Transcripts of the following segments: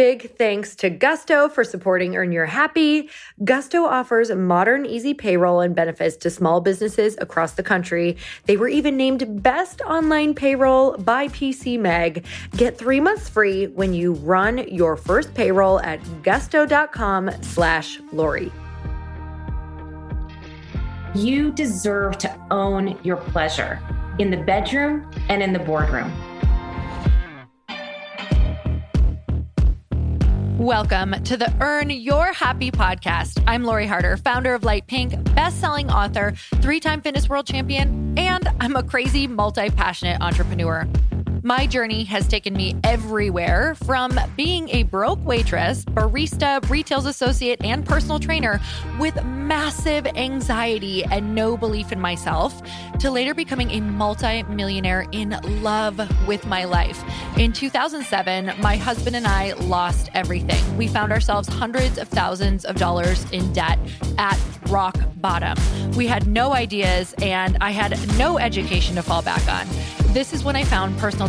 Big thanks to Gusto for supporting Earn Your Happy. Gusto offers modern, easy payroll and benefits to small businesses across the country. They were even named Best Online Payroll by PC Mag. Get three months free when you run your first payroll at gusto.com slash Lori. You deserve to own your pleasure in the bedroom and in the boardroom. Welcome to the Earn Your Happy podcast. I'm Lori Harder, founder of Light Pink, best-selling author, three-time fitness world champion, and I'm a crazy multi-passionate entrepreneur. My journey has taken me everywhere from being a broke waitress, barista, retail associate, and personal trainer with massive anxiety and no belief in myself to later becoming a multi-millionaire in love with my life. In 2007, my husband and I lost everything. We found ourselves hundreds of thousands of dollars in debt at rock bottom. We had no ideas and I had no education to fall back on. This is when I found personal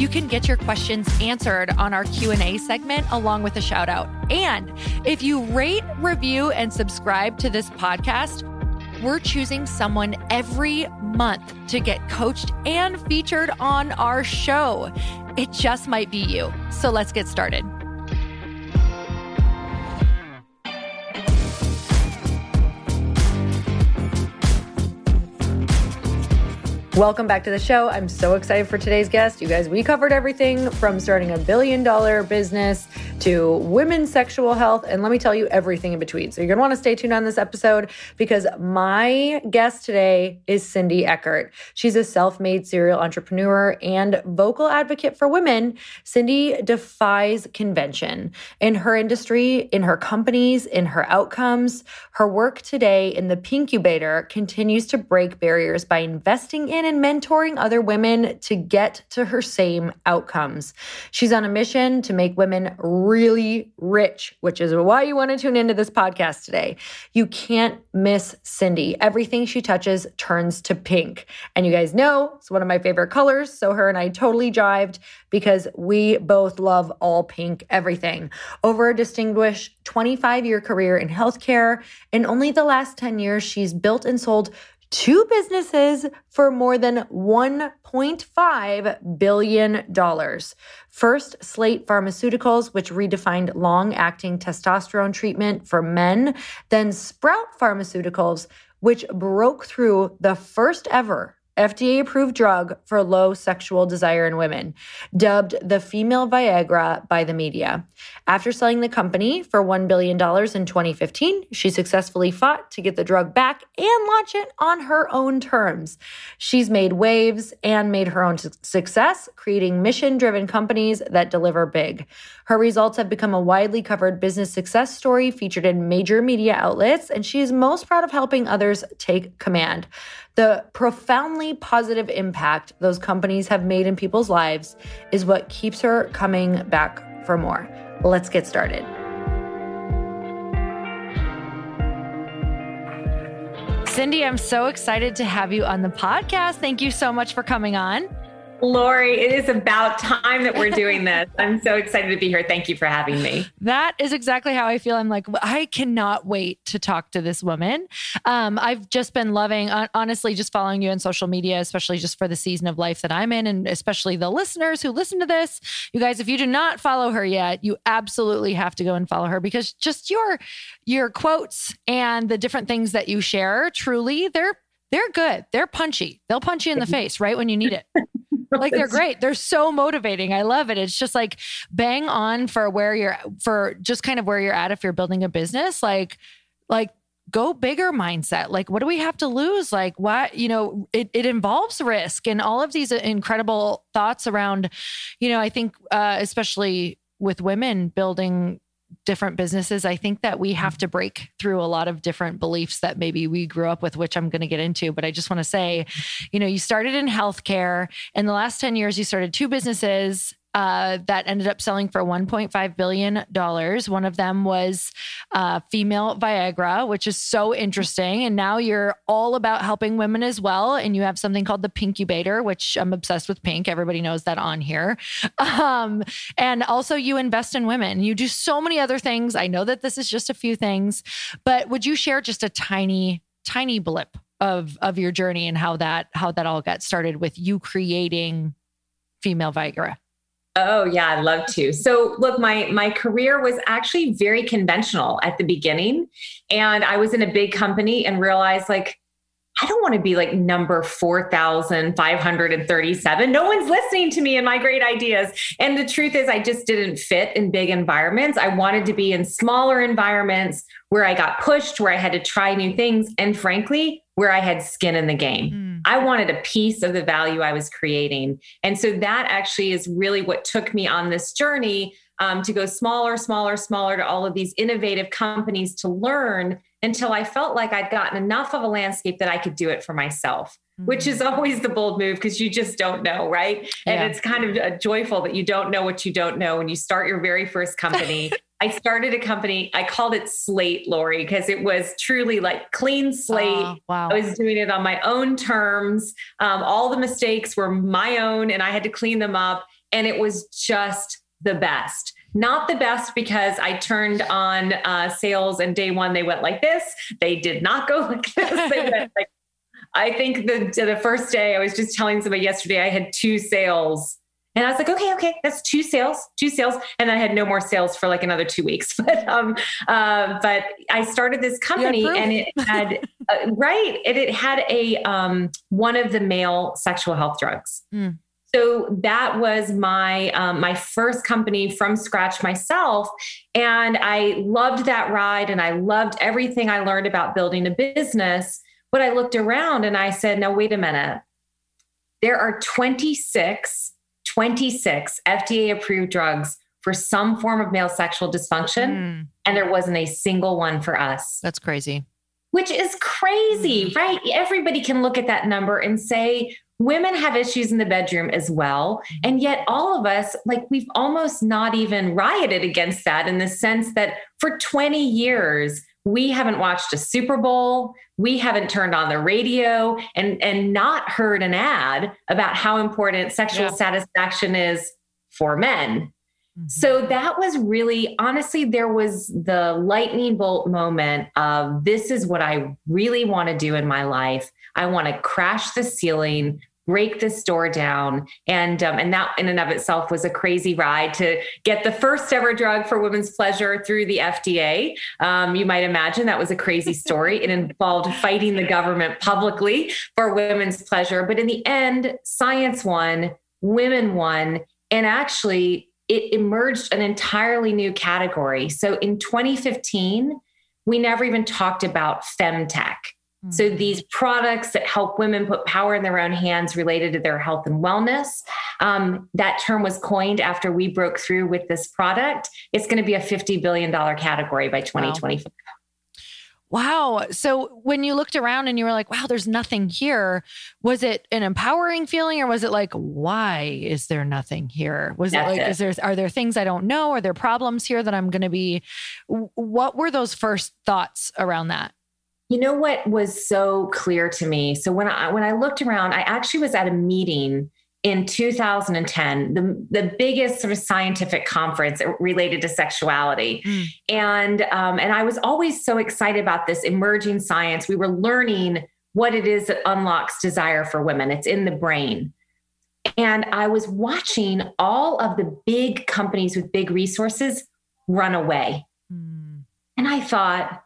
you can get your questions answered on our Q&A segment along with a shout out. And if you rate, review and subscribe to this podcast, we're choosing someone every month to get coached and featured on our show. It just might be you. So let's get started. Welcome back to the show. I'm so excited for today's guest. You guys, we covered everything from starting a billion dollar business to women's sexual health. And let me tell you everything in between. So you're going to want to stay tuned on this episode because my guest today is Cindy Eckert. She's a self made serial entrepreneur and vocal advocate for women. Cindy defies convention in her industry, in her companies, in her outcomes. Her work today in the Pinkubator continues to break barriers by investing in and mentoring other women to get to her same outcomes. She's on a mission to make women really rich, which is why you want to tune into this podcast today. You can't miss Cindy. Everything she touches turns to pink. And you guys know it's one of my favorite colors. So her and I totally jived because we both love all pink everything. Over a distinguished 25 year career in healthcare, in only the last 10 years, she's built and sold two businesses for more than $1.5 billion. First, Slate Pharmaceuticals, which redefined long acting testosterone treatment for men, then Sprout Pharmaceuticals, which broke through the first ever FDA approved drug for low sexual desire in women, dubbed the female Viagra by the media. After selling the company for $1 billion in 2015, she successfully fought to get the drug back and launch it on her own terms. She's made waves and made her own success, creating mission driven companies that deliver big. Her results have become a widely covered business success story featured in major media outlets, and she is most proud of helping others take command. The profoundly positive impact those companies have made in people's lives is what keeps her coming back for more. Let's get started. Cindy, I'm so excited to have you on the podcast. Thank you so much for coming on. Lori, it is about time that we're doing this. I'm so excited to be here. Thank you for having me. That is exactly how I feel. I'm like, I cannot wait to talk to this woman. Um, I've just been loving, honestly, just following you on social media, especially just for the season of life that I'm in, and especially the listeners who listen to this. You guys, if you do not follow her yet, you absolutely have to go and follow her because just your your quotes and the different things that you share, truly, they're they're good. They're punchy. They'll punch you in the face right when you need it. like they're great. They're so motivating. I love it. It's just like bang on for where you're for just kind of where you're at if you're building a business. Like, like go bigger mindset. Like, what do we have to lose? Like, what, you know, it, it involves risk and all of these incredible thoughts around, you know, I think, uh, especially with women building different businesses, I think that we mm-hmm. have to break through a lot of different beliefs that maybe we grew up with, which I'm going to get into. But I just want to say, you know, you started in healthcare. In the last 10 years, you started two businesses uh, that ended up selling for $1.5 billion. One of them was uh, female Viagra, which is so interesting. And now you're all about helping women as well. And you have something called the Pinkubator, which I'm obsessed with pink. Everybody knows that on here. Um, and also, you invest in women. You do so many other things. I know that this is just a few things, but would you share just a tiny, tiny blip of of your journey and how that how that all got started with you creating female Viagra? Oh yeah, I'd love to. So look, my my career was actually very conventional at the beginning. And I was in a big company and realized like I don't want to be like number 4,537. No one's listening to me and my great ideas. And the truth is, I just didn't fit in big environments. I wanted to be in smaller environments where I got pushed, where I had to try new things. And frankly, where I had skin in the game. Mm. I wanted a piece of the value I was creating. And so that actually is really what took me on this journey um, to go smaller, smaller, smaller to all of these innovative companies to learn until I felt like I'd gotten enough of a landscape that I could do it for myself. Mm. Which is always the bold move because you just don't know, right? Yeah. And it's kind of joyful that you don't know what you don't know when you start your very first company I started a company. I called it Slate Lori because it was truly like clean slate. Oh, wow. I was doing it on my own terms. Um, all the mistakes were my own, and I had to clean them up. and it was just the best. Not the best because I turned on uh, sales and day one they went like this. They did not go like this. They went like I think the the first day I was just telling somebody yesterday I had two sales. And I was like, okay, okay, that's two sales, two sales, and I had no more sales for like another two weeks. But um, uh, but I started this company, and it had uh, right, and it had a um one of the male sexual health drugs. Mm. So that was my um, my first company from scratch myself, and I loved that ride, and I loved everything I learned about building a business. But I looked around and I said, "Now wait a minute. There are 26, 26 FDA approved drugs for some form of male sexual dysfunction, mm. and there wasn't a single one for us. That's crazy." Which is crazy, mm. right? Everybody can look at that number and say, women have issues in the bedroom as well. Mm-hmm. And yet, all of us, like, we've almost not even rioted against that in the sense that for 20 years, we haven't watched a Super Bowl, we haven't turned on the radio and, and not heard an ad about how important sexual yeah. satisfaction is for men. Mm-hmm. So that was really, honestly, there was the lightning bolt moment of this is what I really want to do in my life. I want to crash the ceiling break this door down. And um, and that in and of itself was a crazy ride to get the first ever drug for women's pleasure through the FDA. Um, you might imagine that was a crazy story. it involved fighting the government publicly for women's pleasure, but in the end, science won, women won, and actually it emerged an entirely new category. So in 2015, we never even talked about femtech. So, mm-hmm. these products that help women put power in their own hands related to their health and wellness. Um, that term was coined after we broke through with this product. It's going to be a $50 billion category by 2025. Wow. Wow. So when you looked around and you were like, wow, there's nothing here, was it an empowering feeling or was it like, why is there nothing here? Was That's it like, it. is there, are there things I don't know? Are there problems here that I'm going to be? What were those first thoughts around that? You know what was so clear to me? So when I when I looked around, I actually was at a meeting in 2010, the, the biggest sort of scientific conference related to sexuality. Mm. And, um, and I was always so excited about this emerging science. We were learning what it is that unlocks desire for women, it's in the brain. And I was watching all of the big companies with big resources run away. Mm. And I thought,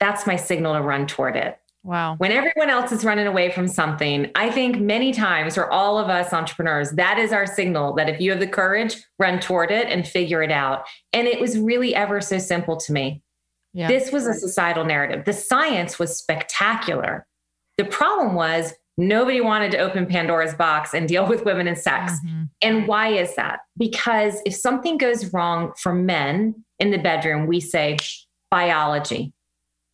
that's my signal to run toward it. Wow. When everyone else is running away from something, I think many times for all of us entrepreneurs, that is our signal that if you have the courage, run toward it and figure it out. And it was really ever so simple to me. Yeah. This was a societal narrative. The science was spectacular. The problem was nobody wanted to open Pandora's box and deal with women and sex. Mm-hmm. And why is that? Because if something goes wrong for men in the bedroom, we say biology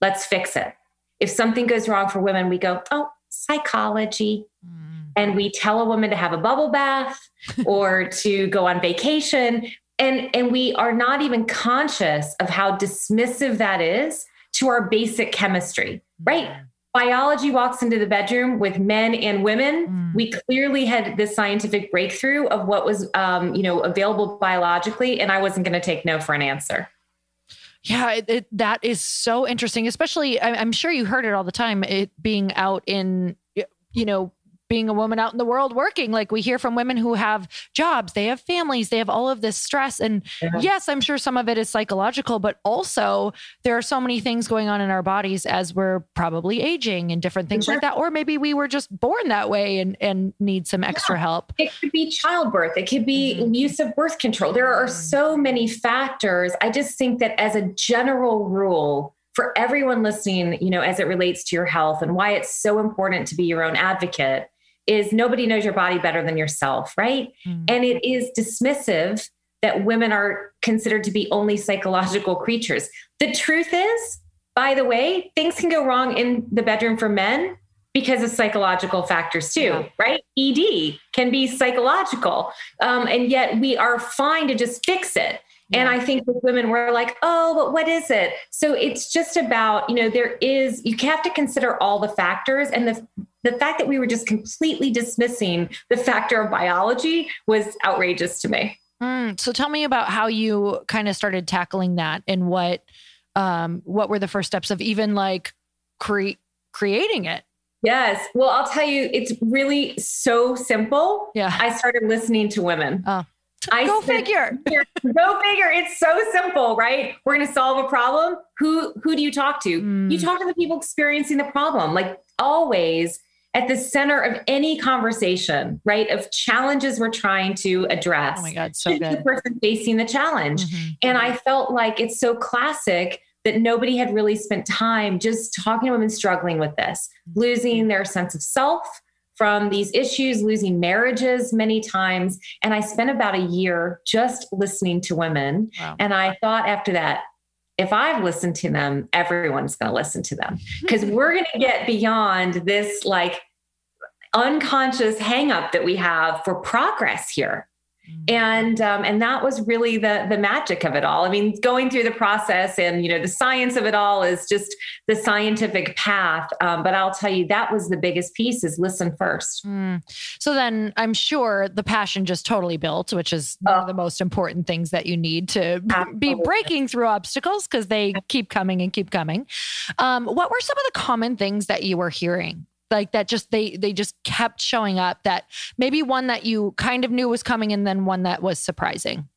Let's fix it. If something goes wrong for women, we go, oh, psychology. Mm. And we tell a woman to have a bubble bath or to go on vacation. And, and we are not even conscious of how dismissive that is to our basic chemistry, right? Mm. Biology walks into the bedroom with men and women. Mm. We clearly had this scientific breakthrough of what was, um, you know, available biologically, and I wasn't going to take no for an answer. Yeah, it, it, that is so interesting. Especially, I, I'm sure you heard it all the time. It being out in, you know, being a woman out in the world working. Like we hear from women who have jobs, they have families, they have all of this stress. And yeah. yes, I'm sure some of it is psychological, but also there are so many things going on in our bodies as we're probably aging and different things sure. like that. Or maybe we were just born that way and, and need some extra yeah. help. It could be childbirth, it could be mm-hmm. use of birth control. There are so many factors. I just think that as a general rule, for everyone listening, you know, as it relates to your health and why it's so important to be your own advocate, is nobody knows your body better than yourself, right? Mm. And it is dismissive that women are considered to be only psychological creatures. The truth is, by the way, things can go wrong in the bedroom for men because of psychological factors too, yeah. right? ED can be psychological. Um, and yet we are fine to just fix it. Yeah. And I think with women, we're like, oh, but what is it? So it's just about, you know, there is, you have to consider all the factors. And the the fact that we were just completely dismissing the factor of biology was outrageous to me. Mm, so tell me about how you kind of started tackling that and what um, what were the first steps of even like cre- creating it? Yes. Well, I'll tell you, it's really so simple. Yeah. I started listening to women. Oh. I Go said, figure. Go figure. It's so simple, right? We're going to solve a problem. Who who do you talk to? Mm. You talk to the people experiencing the problem. Like always at the center of any conversation, right? Of challenges we're trying to address. Oh my God, so is the person facing the challenge. Mhm. And I felt like it's so classic that nobody had really spent time just talking to women struggling with this, Mm-hmm. losing their sense of self from these issues, losing marriages many times. And I spent about a year just listening to women. Wow. And I thought after that, if I've listened to them, everyone's going to listen to them because we're going to get beyond this like unconscious hangup that we have for progress here. And um, and that was really the the magic of it all. I mean, going through the process and you know the science of it all is just the scientific path. Um, but I'll tell you that was the biggest piece: is listen first. Mm. So then I'm sure the passion just totally built, which is one of Oh. the most important things that you need to be breaking through obstacles because they keep coming and keep coming. Um, what were some of the common things that you were hearing? Like that just they they just kept showing up that maybe one that you kind of knew was coming and then one that was surprising.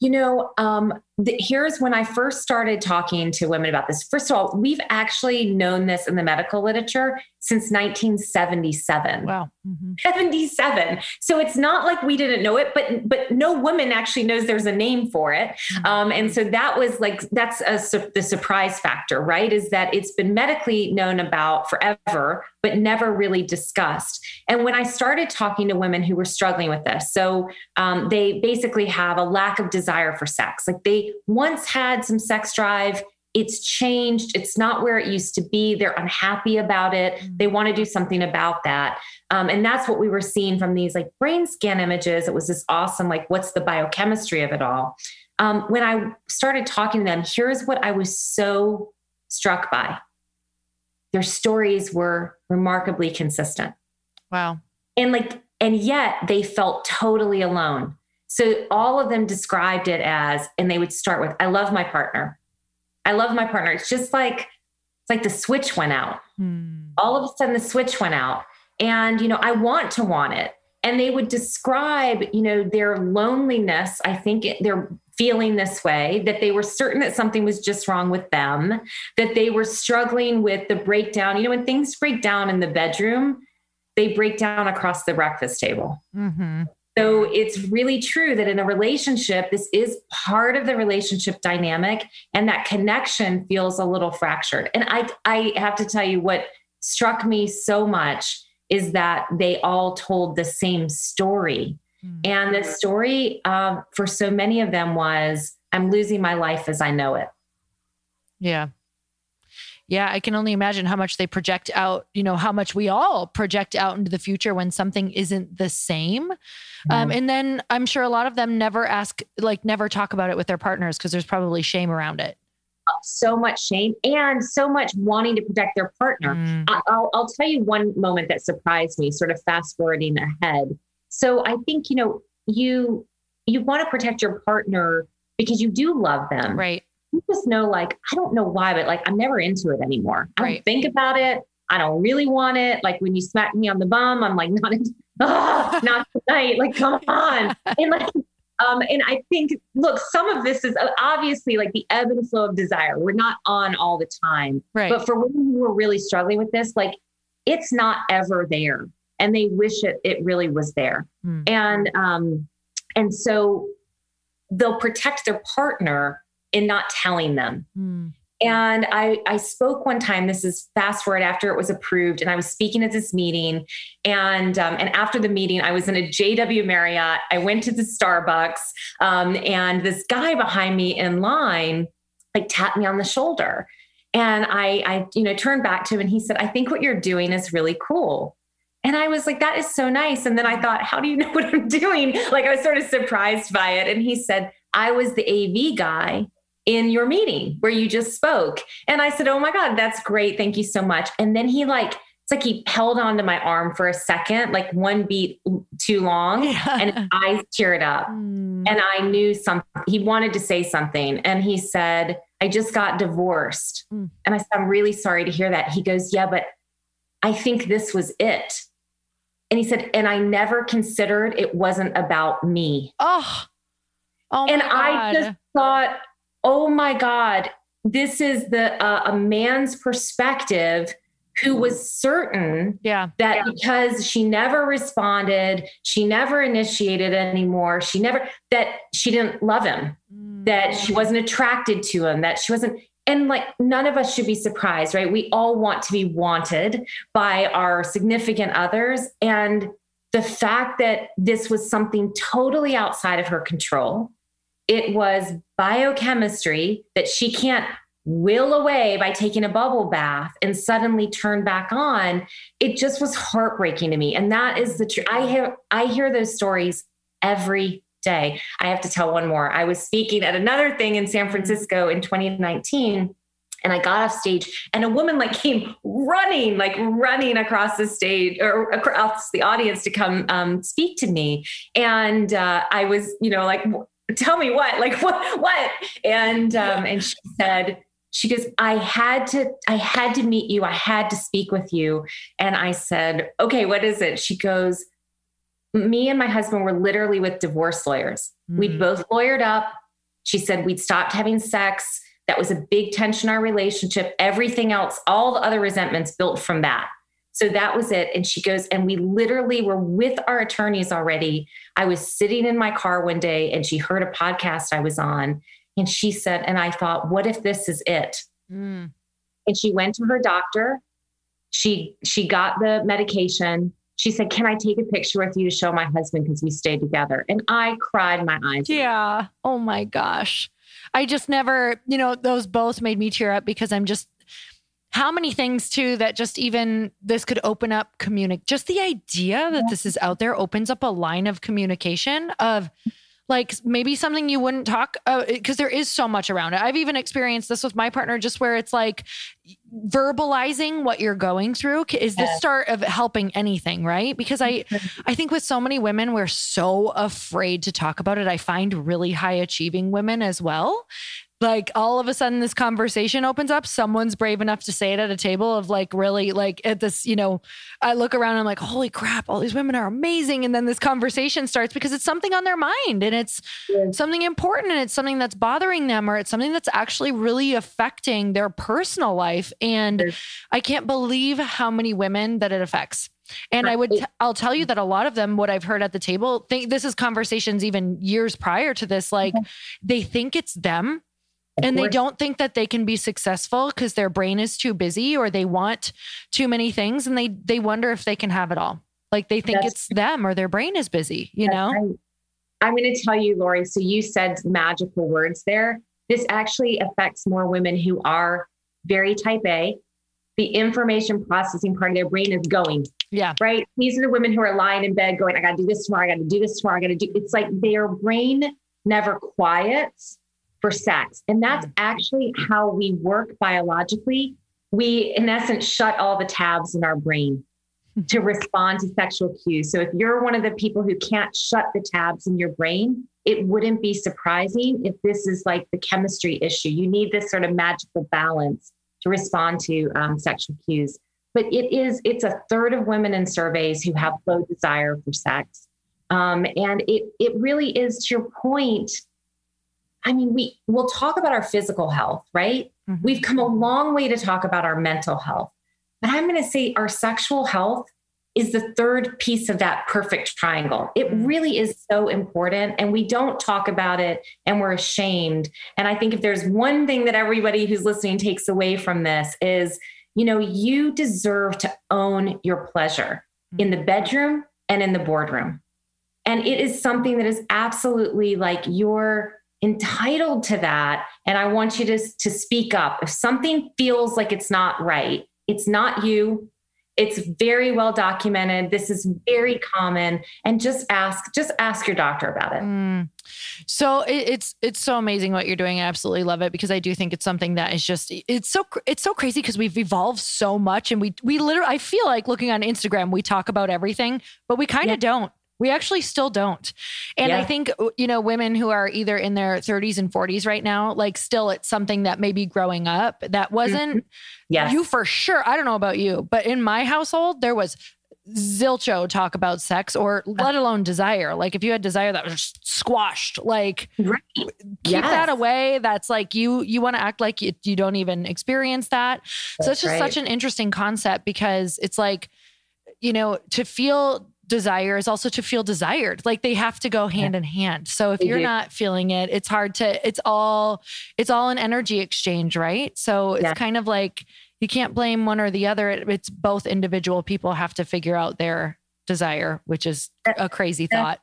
You know, um, the, here's when I first started talking to women about this. First of all, we've actually known this in the medical literature since 1977. Wow. Mhm. 77. So it's not like we didn't know it, but but no woman actually knows there's a name for it. Um, and so that was like that's a, su- the surprise factor, right? Is that it's been medically known about forever, but never really discussed. And when I started talking to women who were struggling with this, so um, they basically have a lack of desire for sex. Like they once had some sex drive. It's changed. It's not where it used to be. They're unhappy about it. They want to do something about that. Um, and that's what we were seeing from these like brain scan images. It was this awesome, like, what's the biochemistry of it all? Um, when I started talking to them, here's what I was so struck by their stories were remarkably consistent. Wow. And like, and yet they felt totally alone. So all of them described it as, and they would start with, I love my partner. I love my partner. It's just like, it's like the switch went out Hmm. all of a sudden the switch went out and you know i want to want it and they would describe you know their loneliness i think it, they're feeling this way that they were certain that something was just wrong with them that they were struggling with the breakdown you know when things break down in the bedroom they break down across the breakfast table hmm so it's really true that in a relationship, this is part of the relationship dynamic, and that connection feels a little fractured. And I, I have to tell you what struck me so much is that they all told the same story. Hmm. And the story um, for so many of them was, I'm losing my life as I know it. Yeah. Yeah, I can only imagine how much they project out, you know, how much we all project out into the future when something isn't the same. Um, and then I'm sure a lot of them never ask, like, never talk about it with their partners because there's probably shame around it. So much shame and so much wanting to protect their partner. Mm. I- I'll, I'll tell you one moment that surprised me, sort of fast forwarding ahead. So I think, you know, you you want to protect your partner because you do love them. Right. You just know, like, I don't know why, but like I'm never into it anymore. I Right. don't think about it. I don't really want it. Like when you smack me on the bum, I'm like, not, into, oh, not tonight. Like, come on. And like, um, and I think, look, some of this is uh, obviously like the ebb and flow of desire. We're not on all the time. Right. But for women who are really struggling with this, like it's not ever there. And they wish it it really was there. Hmm. And um, and so they'll protect their partner in not telling them. Mm. And I, I spoke one time. This is fast forward after it was approved, and I was speaking at this meeting. And um, and after the meeting, I was in a JW Marriott. I went to the Starbucks, um, and this guy behind me in line like tapped me on the shoulder, and I I you know turned back to him, and he said, "I think what you're doing is really cool." And I was like, that is so nice. And then I thought, how do you know what I'm doing? Like I was sort of surprised by it. And he said, I was the AV guy in your meeting where you just spoke. And I said, Oh my God, that's great. Thank you so much. And then he like it's like he held onto my arm for a second, like one beat too long, yeah. and his eyes teared up. Mm. And I knew something. He wanted to say something, and he said, "I just got divorced." Mm. And I said, "I'm really sorry to hear that." He goes, "Yeah, but I think this was it." And he said, "And I never considered it wasn't about me." Oh, oh and God. I just thought, "Oh my God, this is the uh, a man's perspective." who was certain yeah. that yeah. because she never responded, she never initiated anymore, she never, that she didn't love him, mm. that she wasn't attracted to him, that she wasn't, and like none of us should be surprised, right? We all want to be wanted by our significant others. And the fact that this was something totally outside of her control, it was biochemistry that she can't will away by taking a bubble bath and suddenly turn back on. It just was heartbreaking to me. And that is the truth i hear i hear those stories every day. I have to tell one more. I was speaking at another thing in san francisco in 2019 and I got off stage and a woman like came running, like running across the stage or across the audience to come um, speak to me. And uh, I was, you know, like, tell me what, like what, what? And, um, and she said, she goes i had to i had to meet you. I had to speak with you. And i said okay what is it? She goes me and my husband were literally with divorce lawyers. Mm-hmm. we'd both lawyered up. She said we'd stopped having sex. That was a big tension in our relationship. Everything else all the other resentments built from that so that was it and she goes and we literally were with our attorneys already i was sitting in my car one day and she heard a podcast i was on and she said, and I thought, what if this is it? Mm. And she went to her doctor. She she got the medication. She said, "Can I take a picture with you to show my husband because we stayed together?" And I cried my eyes. Yeah. Oh my gosh. I just never, you know, those both made me tear up because I'm just how many things too that just even this could open up communicate just the idea that this is out there opens up a line of communication of like maybe something you wouldn't talk because uh, there is so much around it. I've even experienced this with my partner, just where it's like verbalizing what you're going through is the start of helping anything, right? Because I, I think with so many women, we're so afraid to talk about it. I find really high achieving women as well like all of a sudden this conversation opens up. Someone's brave enough to say it at a table of like really like at this you know i look around and i'm like holy crap all these women are amazing. And then this conversation starts because it's something on their mind and it's yeah. something important and it's something that's bothering them or it's something that's actually really affecting their personal life. And yeah. i can't believe how many women that it affects. And I would, t- I'll tell you that a lot of them, what I've heard at the table, think this is conversations even years prior to this, like they think it's them and they don't think that they can be successful because their brain is too busy or they want too many things and they they wonder if they can have it all. Like they think That's it's them or their brain is busy you know? right. i'm going to tell you lori so you said magical words there. This actually affects more women who are very type a. The information processing part of their brain is going yeah. right? These are the women who are lying in bed going i gotta do this tomorrow i gotta do this tomorrow i gotta do it's like their brain never quiets for sex. And that's mm. actually how we work biologically. We, in essence, shut all the tabs in our brain to respond to sexual cues. So if you're one of the people who can't shut the tabs in your brain, it wouldn't be surprising if this is like the chemistry issue. You need this sort of magical balance to respond to um, sexual cues. But it is, it's a third of women in surveys who have low desire for sex. Um, and it, it really is to your point, I mean, we will talk about our physical health, right? Mm-hmm. We've come a long way to talk about our mental health. But I'm going to say our sexual health is the third piece of that perfect triangle. It mm-hmm. really is so important. And we don't talk about it and we're ashamed. And I think if there's one thing that everybody who's listening takes away from this is, you know, you deserve to own your pleasure in the mm-hmm. bedroom and in the boardroom. And it is something that is absolutely like your entitled to that and i want you to, to speak up if something feels like it's not right it's not you It's very well documented. This is very common. And just ask, just ask your doctor about it. Mm. So it, it's it's so amazing what you're doing. I absolutely love it because I do think it's something that is just it's so it's so crazy because we've evolved so much and we we literally I feel like looking on Instagram we talk about everything, but we kind of don't. We actually still don't. And yeah. I think, you know, women who are either in their 30s and 40s right now, like still it's something that maybe growing up that wasn't mm-hmm. yes. you for sure. I don't know about you, but in my household, there was zilcho talk about sex or uh. let alone desire. Like if you had desire that was squashed, like right. keep yes. that away. That's like you you want to act like you, you don't even experience that. That's so it's just right. such an interesting concept because it's like, you know, to feel desire is also to feel desired. Like they have to go hand in hand. So if you're not feeling it, it's hard to it's all it's all an energy exchange, right? So it's yeah. kind of like you can't blame one or the other. It's both individual people have to figure out their desire, which is a crazy thought.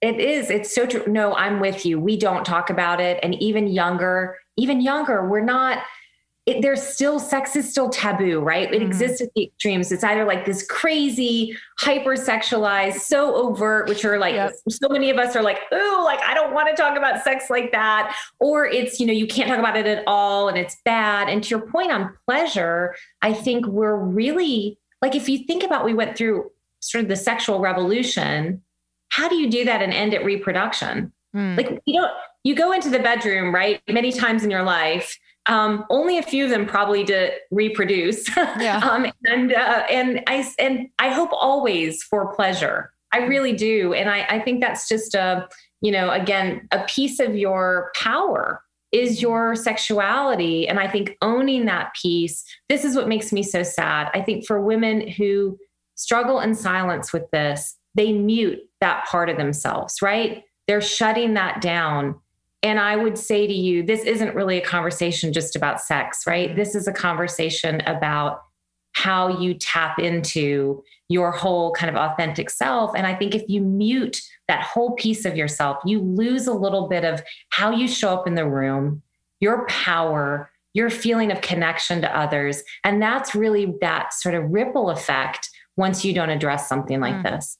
It is. It's so true. No, I'm with you. We don't talk about it. And even younger, even younger, we're not it, there's still sex is still taboo, right? It mm-hmm. exists at the extremes. It's either like this crazy, hypersexualized, so overt, which are like yep. so many of us are like, oh, like I don't want to talk about sex like that, or it's you know you can't talk about it at all and it's bad. And to your point on pleasure, I think we're really like if you think about we went through sort of the sexual revolution. How do you do that and end at reproduction? Mm. Like you don't you go into the bedroom right many times in your life um, only a few of them probably to reproduce. Yeah. um, and uh, and I and I hope always for pleasure. I really do, and I, I think that's just a you know again a piece of your power is your sexuality, and I think owning that piece. This is what makes me so sad. I think for women who struggle in silence with this, they mute that part of themselves. Right? They're shutting that down and I would say to you, this isn't really a conversation just about sex, right? Mm-hmm. This is a conversation about how you tap into your whole kind of authentic self. And I think if you mute that whole piece of yourself, you lose a little bit of how you show up in the room, your power, your feeling of connection to others. And that's really that sort of ripple effect once you don't address something like mm. this.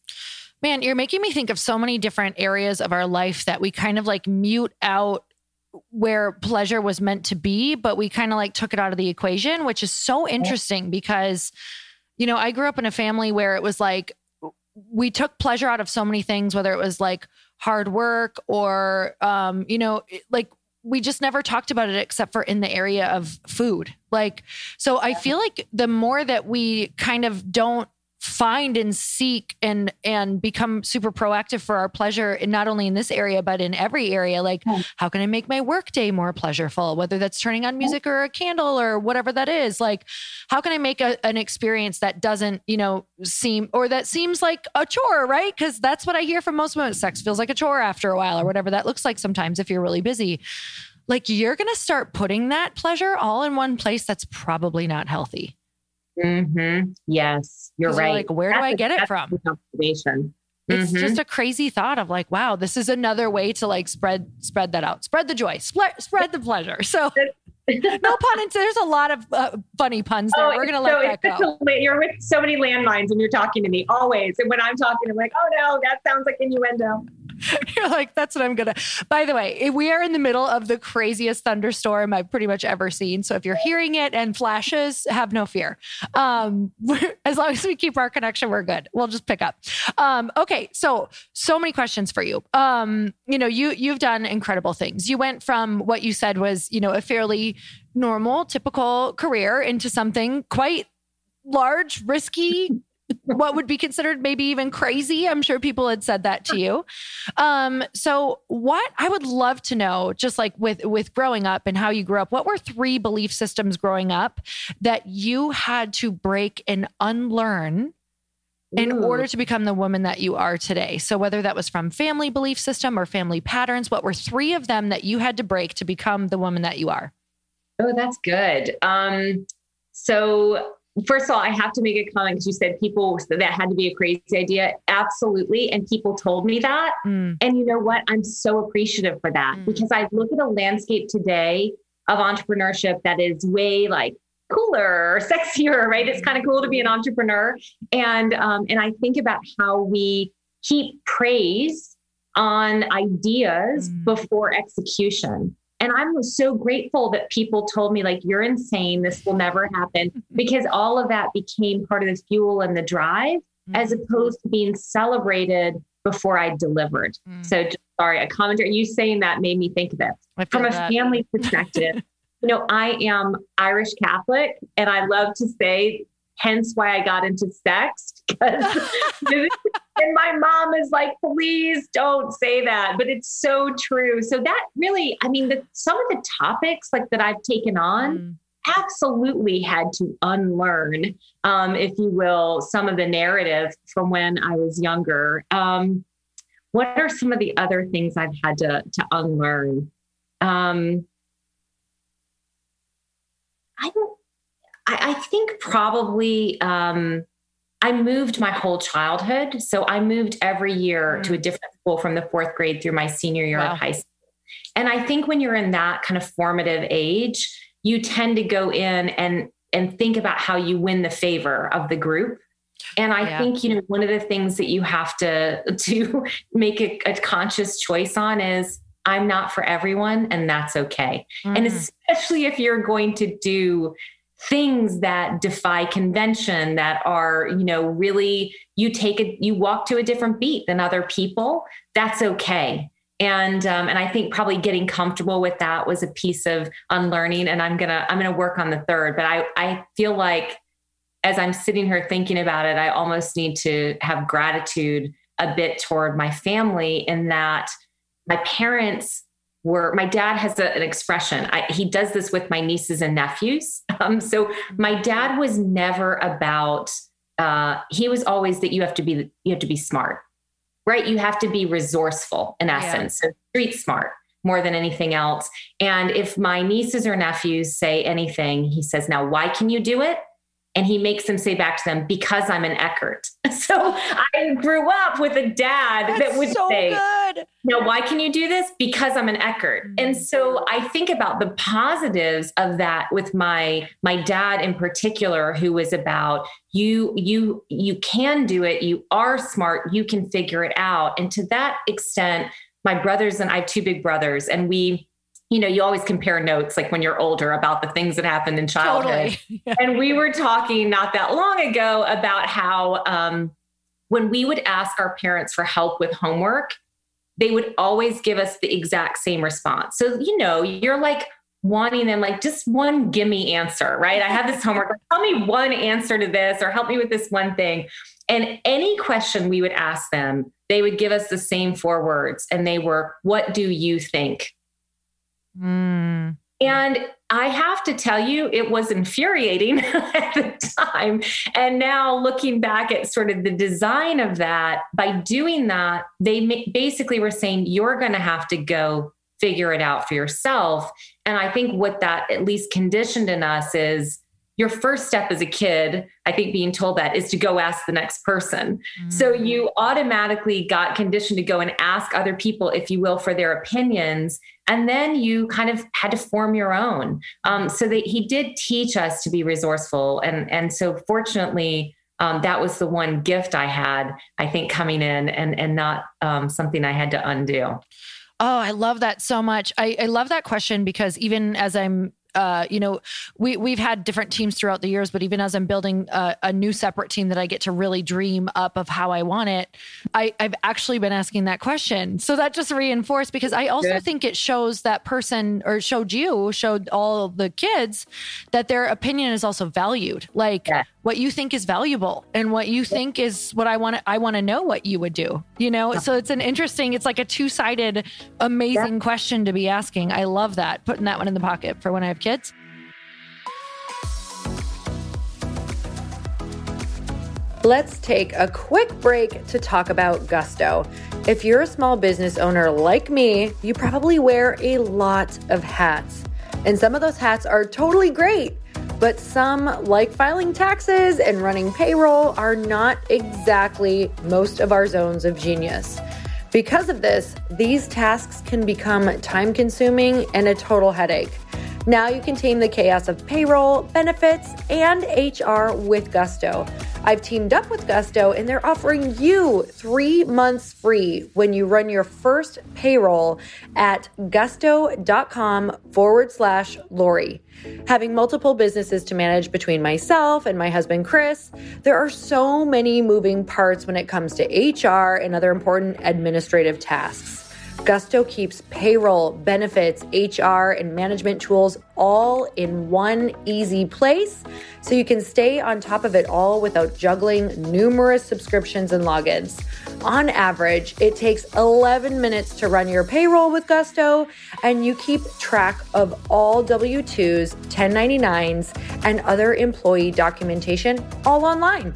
Man, you're making me think of so many different areas of our life that we kind of like mute out where pleasure was meant to be, but we kind of like took it out of the equation, which is so interesting because, you know, I grew up in a family where it was like we took pleasure out of so many things, whether it was like hard work or, um, you know, like we just never talked about it except for in the area of food. Like, so I feel like the more that we kind of don't find and seek and and become super proactive for our pleasure and not only in this area but in every area. Like how can i make my workday more pleasureful? Whether that's turning on music or a candle or whatever that is. Like how can i make a, an experience that doesn't you know seem or that seems like a chore right? Because that's what i hear from most women sex feels like a chore after a while or whatever that looks like sometimes if you're really busy. Like you're going to start putting that pleasure all in one place that's probably not healthy Mm-hmm. Yes, you're right. Like, where that's do I get it from? Observation. It's mm-hmm. just a crazy thought of like, wow, this is another way to like spread spread that out, spread the joy, spread spread the pleasure. So, no pun intended. There's a lot of uh, funny puns there. Oh, We're gonna let that go. A, you're with so many landmines when you're talking to me, always. And when I'm talking, I'm like, oh no, that sounds like innuendo. You're like, that's what I'm gonna. By the way, we are in the middle of the craziest thunderstorm I've pretty much ever seen. So if you're hearing it and flashes, have no fear. Um, as long as we keep our connection, we're good. We'll just pick up. Um, okay, so so many questions for you. Um, you know, you you've done incredible things. You went from what you said was, you know, a fairly normal, typical career into something quite large, risky, what would be considered maybe even crazy. I'm sure people had said that to you. Um, so what I would love to know, just like with with growing up and how you grew up, what were three belief systems growing up that you had to break and unlearn in Ooh. order to become the woman that you are today. So whether that was from family belief system or family patterns, what were three of them that you had to break to become the woman that you are? Oh, that's good. Um, so first of all, I have to make a comment because you said people that had to be a crazy idea. Absolutely. And people told me that. Mm. And you know what? I'm so appreciative for that mm. because I look at a landscape today of entrepreneurship that is way like cooler or sexier, right? It's kind of cool to be an entrepreneur. And um, and I think about how we keep praise on ideas mm. before execution. And I'm so grateful that people told me, like, you're insane. This will never happen. because all of that became part of the fuel and the drive, mm. as opposed to being celebrated before I delivered. Mm. So, sorry, a commentary. You saying that made me think of it. From a that. family perspective, you know, I am Irish Catholic, and I love to say, hence why I got into sex. Because and my mom is like, please don't say that. But it's so true. So that really, I mean, the, some of the topics like that I've taken on. Mm. Absolutely had to unlearn, um, if you will, some of the narrative from when I was younger. Um, what are some of the other things I've had to to unlearn? Um, I don't. I, I think probably um, I moved my whole childhood. So I moved every year mm. to a different school from the fourth grade through my senior year wow. of high school. And I think when you're in that kind of formative age, you tend to go in and and think about how you win the favor of the group. And I yeah. think, you know, one of the things that you have to to make a, a conscious choice on is I'm not for everyone, and that's okay. Mm. And especially if you're going to do things that defy convention that are you know really you take it you walk to a different beat than other people that's okay. And um, and i think probably getting comfortable with that was a piece of unlearning and i'm gonna i'm gonna work on the third. But i i feel like as i'm sitting here thinking about it i almost need to have gratitude a bit toward my family in that my parents were my dad has a, an expression. I, he does this with my nieces and nephews. Um, so my dad was never about uh, he was always that you have to be you have to be smart right? You have to be resourceful in essence yeah. so street smart more than anything else. And if my nieces or nephews say anything he says now why can you do it and he makes them say back to them because i'm an eckert so i grew up with a dad That's that would so say good. now why can you do this? Because i'm an eckert mm-hmm. and so i think about the positives of that with my my dad in particular who was about you you you can do it. You are smart. You can figure it out. And to that extent my brothers and i have two big brothers and we you know, you always compare notes like when you're older about the things that happened in childhood. Totally. Yeah. And we were talking not that long ago about how um, when we would ask our parents for help with homework, they would always give us the exact same response. So, you know, you're like wanting them like just one gimme answer, right? I have this homework. Tell me one answer to this or help me with this one thing. And any question we would ask them, they would give us the same four words. And they were, What do you think? Mm. And I have to tell you, it was infuriating at the time. And now looking back at sort of the design of that, by doing that, they basically were saying, you're going to have to go figure it out for yourself. And I think what that at least conditioned in us is your first step as a kid, I think being told that is to go ask the next person. Mm-hmm. So mm. you automatically got conditioned to go and ask other people, if you will, for their opinions. And then you kind of had to form your own. Um, so that he did teach us to be resourceful. And, and so fortunately, um, that was the one gift I had, I think, coming in and, and not um, something I had to undo. Oh, I love that so much. I, I love that question because even as I'm uh, you know, we we've had different teams throughout the years, but even as I'm building a, a, new separate team that I get to really dream up of how I want it, I, I've actually been asking that question. So that just reinforced because I also Good. think it shows that person or showed you, showed all the kids that their opinion is also valued. Like yeah. what you think is valuable and what you think is what I want I want to know what you would do, you know? So it's an interesting, it's like a two sided, amazing yeah. question to be asking. I love that. Putting that one in the pocket for when I have kids. Let's take a quick break to talk about Gusto. If you're a small business owner like me, you probably wear a lot of hats. And some of those hats are totally great, but some, like filing taxes and running payroll, are not exactly most of our zones of genius. Because of this, these tasks can become time consuming and a total headache. Now you can tame the chaos of payroll, benefits, and HR with Gusto. I've teamed up with Gusto and they're offering you three months free when you run your first payroll at gusto.com forward slash Lori. Having multiple businesses to manage between myself and my husband Chris, there are so many moving parts when it comes to HR and other important administrative tasks. Gusto keeps payroll, benefits, HR, and management tools all in one easy place so you can stay on top of it all without juggling numerous subscriptions and logins. On average, it takes 11 minutes to run your payroll with Gusto, and you keep track of all W 2s, 1099s, and other employee documentation all online.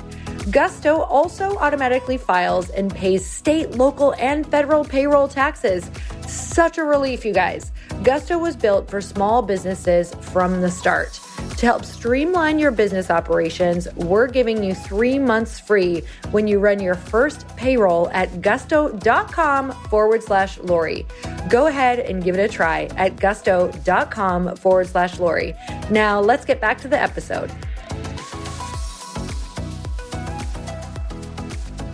Gusto also automatically files and pays state, local, and federal payroll taxes. Such a relief, you guys. Gusto was built for small businesses from the start. To help streamline your business operations, we're giving you three months free when you run your first payroll at gusto.com forward slash Lori. Go ahead and give it a try at gusto.com forward slash Lori. Now, let's get back to the episode.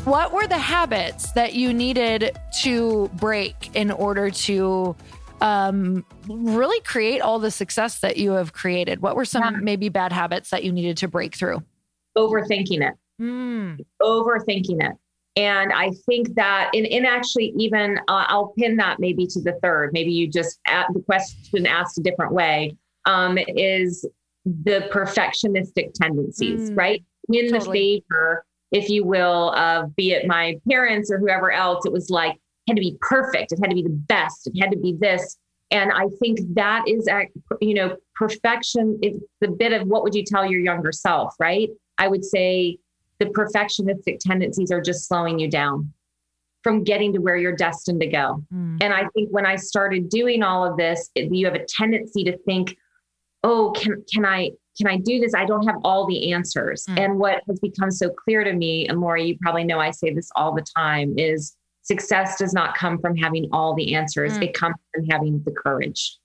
What were the habits that you needed to break in order to um, really create all the success that you have created? What were some yeah. maybe bad habits that you needed to break through? Overthinking it. Mm. Overthinking it. And I think that, in, in actually, even uh, I'll pin that maybe to the third. Maybe you just the question asked a different way um, is the perfectionistic tendencies, mm. right? In totally. the favor if you will, of be it my parents or whoever else. It was like, had to be perfect. It had to be the best. It had to be this. And I think that is, you know, perfection is the bit of what would you tell your younger self, right? I would say the perfectionistic tendencies are just slowing you down from getting to where you're destined to go. Mm. And I think when I started doing all of this, you have a tendency to think, oh, can can I can I do this? I don't have all the answers. Mm. And what has become so clear to me, and Lori, you probably know I say this all the time, is success does not come from having all the answers. Mm. It comes from having the courage.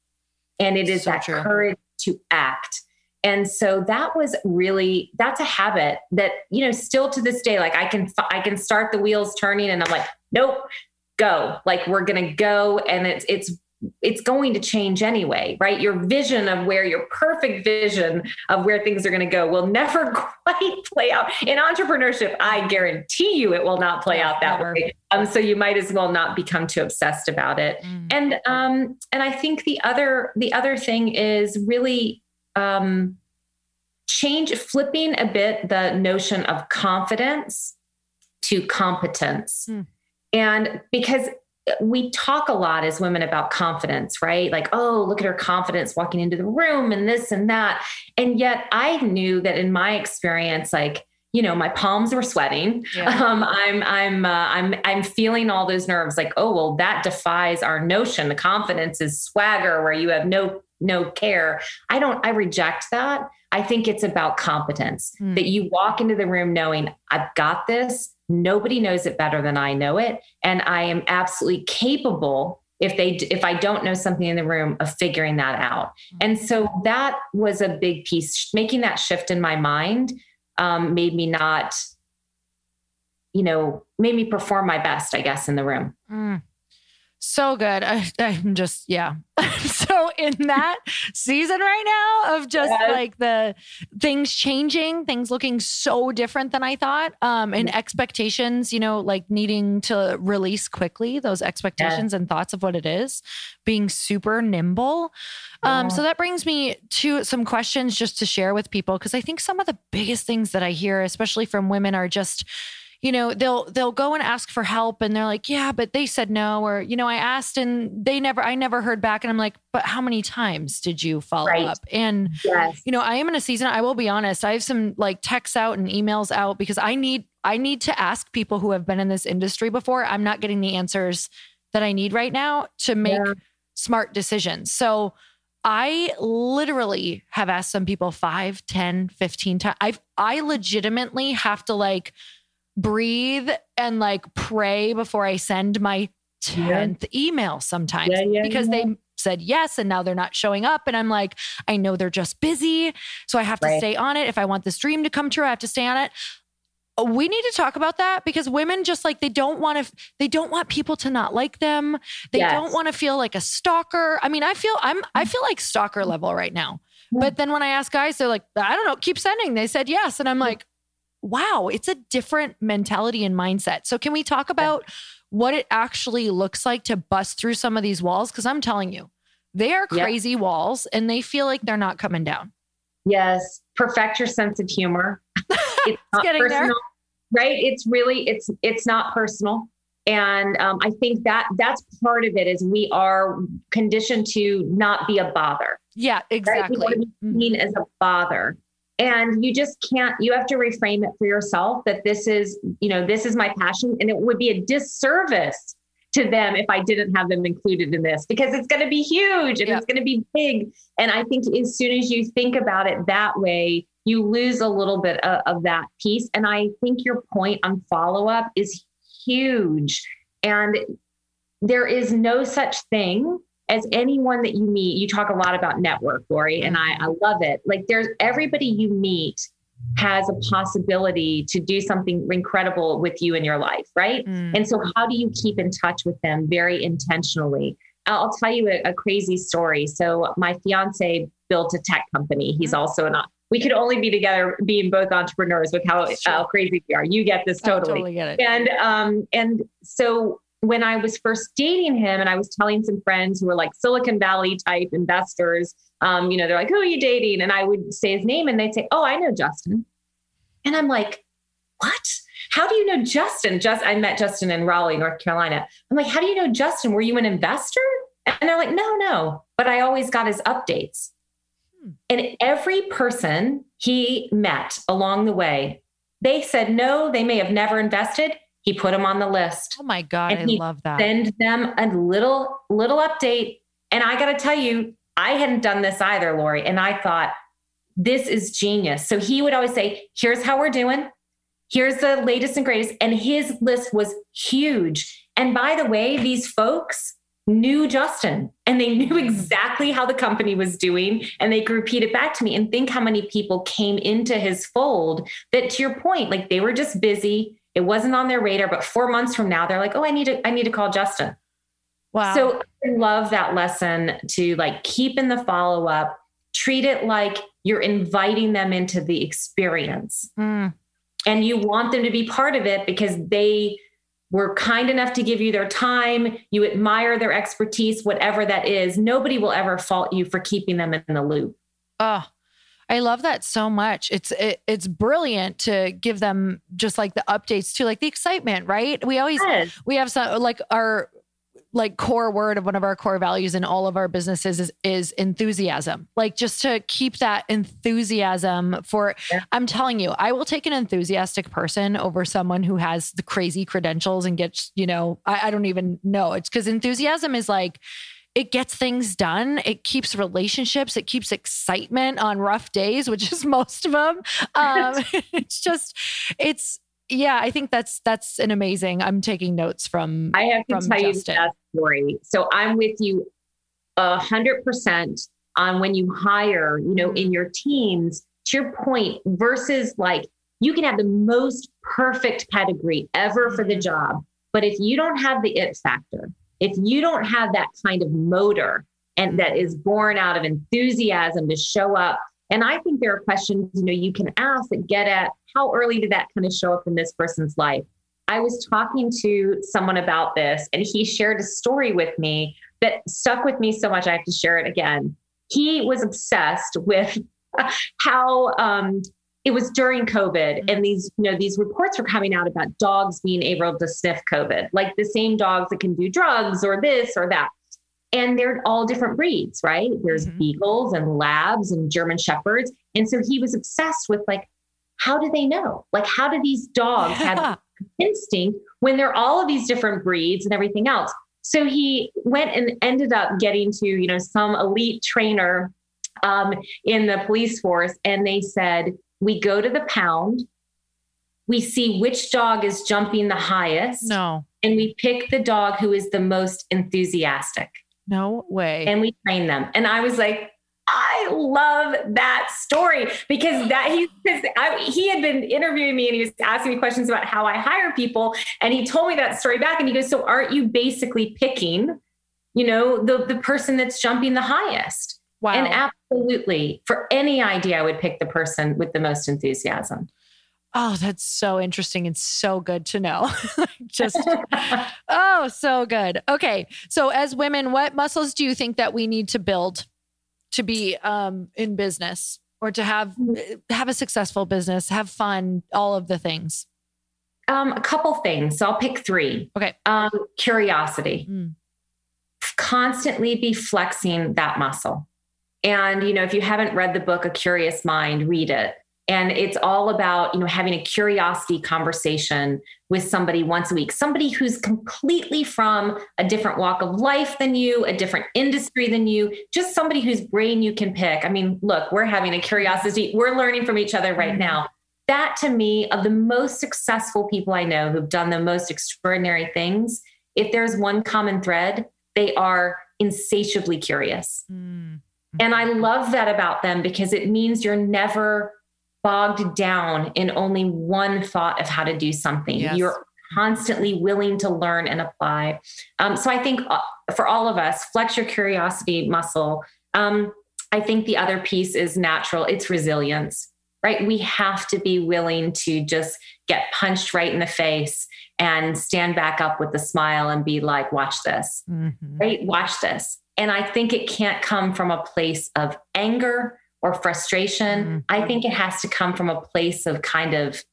And it is so that true. courage to act. And so that was really that's a habit that you know still to this day like I can I can start the wheels turning and I'm like nope go like we're going to go and it's it's it's going to change anyway, right? Your vision of where your perfect vision of where things are going to go will never quite play out. In entrepreneurship, I guarantee you it will not play out that never. way. Um, so you might as well not become too obsessed about it. Mm. And um, and I think the other the other thing is really um, change flipping a bit the notion of confidence to competence. Mm. And because we talk a lot as women about confidence, right? Like, oh, look at her confidence walking into the room and this and that. And yet I knew that in my experience, like, you know, my palms were sweating. Yeah. Um, I'm, I'm, uh, I'm, I'm feeling all those nerves. Like, oh, well, that defies our notion. The confidence is swagger, where you have no, no care. I don't. I reject that. I think it's about competence. Mm. That you walk into the room knowing I've got this. Nobody knows it better than I know it. And I am absolutely capable if they if i don't know something in the room of figuring that out and so that was a big piece making that shift in my mind um, made me not you know made me perform my best i guess in the room mm. So good. I, am just, yeah. so in that season right now of just yes. like the things changing, things looking so different than I thought, um, and expectations, you know, like needing to release quickly those expectations and thoughts of what it is, being super nimble. Um, So that brings me to some questions just to share with people because I think some of the biggest things that I hear, especially from women, are just, you know they'll they'll go and ask for help and they're like yeah but they said no or you know i asked and they never i never heard back and i'm like but how many times did you follow right. up and yes. you know i am in a season i will be honest i have some like texts out and emails out because i need i need to ask people who have been in this industry before i'm not getting the answers that i need right now to make yeah. smart decisions so I literally have asked some people 5, 10, 15 times. I've I legitimately have to like breathe and like pray before I send my 10th yeah. email sometimes yeah, yeah, because they said yes and now they're not showing up. And I'm like, I know they're just busy. So I have to Right. stay on it. If I want this dream to come true, I have to stay on it. Uh, we need to talk about that because women just like they don't want to they don't want people to not like them. They Yes. don't want to feel like a stalker. I mean, I feel I'm I feel like stalker level right now. Yeah. But then when I ask guys, they're like, I don't know, keep sending. They said yes. And I'm mm. like, wow, it's a different mentality and mindset. So can we talk about what it actually looks like to bust through some of these walls? Because I'm telling you, they are crazy walls and they feel like they're not coming down. Yes. Perfect your sense of humor. It's not getting there. right? It's really it's it's not personal. And um, I think that that's part of it is we are conditioned to not be a bother. Yeah, Right? We exactly. want to be seen as a bother. And you just can't, you have to reframe it for yourself that this is, you know, this is my passion. And it would be a disservice to them if I didn't have them included in this because it's going to be huge and Yeah. it's going to be big. And I think as soon as you think about it that way, you lose a little bit of, of that piece. And I think your point on follow up is huge. And there is no such thing as anyone that you meet. You talk a lot about network, Lori, and I, I love it. Like there's everybody you meet has a possibility to do something incredible with you in your life, right? Mm. And so, how do you keep in touch with them very intentionally? I'll tell you a, a crazy story. So, my fiance built a tech company. He's Mm. also an. We could only be together being both entrepreneurs with how, Sure. how crazy we are. You get this totally. totally get it. And um, and so when I was first dating him, and I was telling some friends who were like Silicon Valley type investors, um, you know, they're like, "Who are you dating?" And I would say his name, and they'd say, "Oh, I know Justin." And I'm like, "What? How do you know Justin?" Just I met Justin in Raleigh, North Carolina. I'm like, "How do you know Justin? Were you an investor?" And they're like, "No, no." But I always got his updates. Hmm. And every person he met along the way, they said no, they may have never invested. He put them on the list. Oh my God, I love that. Send them a little little update. And I got to tell you, I hadn't done this either, Lori. And I thought, this is genius. So he would always say, here's how we're doing. Here's the latest and greatest. And his list was huge. And by the way, these folks knew Justin and they knew exactly how the company was doing. And they could repeat it back to me. And think how many people came into his fold that to your point, like they were just busy. It wasn't on their radar. But four months from now, they're like, oh, I need to, I need to call Justin. wow. So I love that lesson to like keep in the follow up, treat it like you're inviting them into the experience Mm. and you want them to be part of it because they were kind enough to give you their time. You admire their expertise, whatever that is. Nobody will ever fault you for keeping them in the loop. Oh, I love that so much. It's it, it's brilliant to give them just like the updates too, like the excitement, right? We always Yes. we have some like our like core word of one of our core values in all of our businesses is is enthusiasm. Like just to keep that enthusiasm for Yeah. I'm telling you, I will take an enthusiastic person over someone who has the crazy credentials and gets, you know, I, I don't even know. It's because enthusiasm is like it gets things done. It keeps relationships. It keeps excitement on rough days, which is most of them. Um, it's just, it's yeah. I think that's that's an amazing. I'm taking notes from. I have to tell Justin. you that story. So I'm with you a hundred percent on when you hire, you know, in your teams, to your point, versus like you can have the most perfect pedigree ever for the Mhm. job. But if you don't have the it factor, if you don't have that kind of motor and that is born out of enthusiasm to show up. And I think there are questions, you know, you can ask that get at how early did that kind of show up in this person's life? I was talking to someone about this and he shared a story with me that stuck with me so much I have to share it again. He was obsessed with how um, it was during COVID and these, you know, these reports were coming out about dogs being able to sniff COVID, like the same dogs that can do drugs or this or that. And they're all different breeds, right? There's Mhm. beagles and labs and German shepherds. And so he was obsessed with like, how do they know? Like, how do these dogs have instinct when they're all of these different breeds and everything else. So he went and ended up getting to, you know, some elite trainer um, in the police force, and they said, we go to the pound, we see which dog is jumping the highest, no. and we pick the dog who is the most enthusiastic. No way. And we train them. And I was like, I love that story because that he he had been interviewing me and he was asking me questions about how I hire people and he told me that story back and he goes so aren't you basically picking you know the the person that's jumping the highest wow and absolutely for any idea I would pick the person with the most enthusiasm Oh, that's so interesting and so good to know. Just, oh, so good. Okay. So, as women, what muscles do you think that we need to build to be um, in business or to have have a successful business, have fun, all of the things? Um, a couple things. So I'll pick three. Okay. Um, curiosity. Mm. Constantly be flexing that muscle. And you know, if you haven't read the book A Curious Mind, read it and it's all about you know having a curiosity conversation with somebody once a week somebody who's completely from a different walk of life than you a different industry than you just somebody whose brain you can pick i mean look we're having a curiosity we're learning from each other right mm-hmm. now that to me of the most successful people i know who've done the most extraordinary things if there's one common thread they are insatiably curious mm-hmm. And i love that about them because it means you're never bogged down in only one thought of how to do something. Yes. You're constantly willing to learn and apply. Um, so I think uh, for all of us, flex your curiosity muscle. Um, I think the other piece is natural, it's resilience, right? We have to be willing to just get punched right in the face and stand back up with a smile and be like, watch this, mm-hmm. right? Watch this. And I think it can't come from a place of anger or frustration. Mm-hmm. I think it has to come from a place of kind of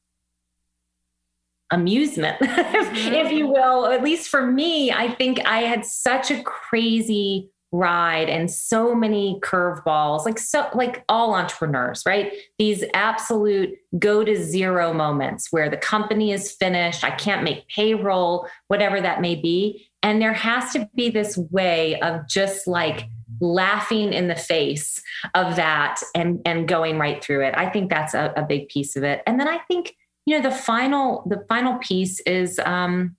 amusement, mm-hmm. if you will. At least for me, I think I had such a crazy ride and so many curveballs like so like all entrepreneurs right? These absolute go to zero moments where the company is finished i can't make payroll whatever that may be. And there has to be this way of just like laughing in the face of that and and going right through it. I think that's a, a big piece of it. And then i think you know the final the final piece is um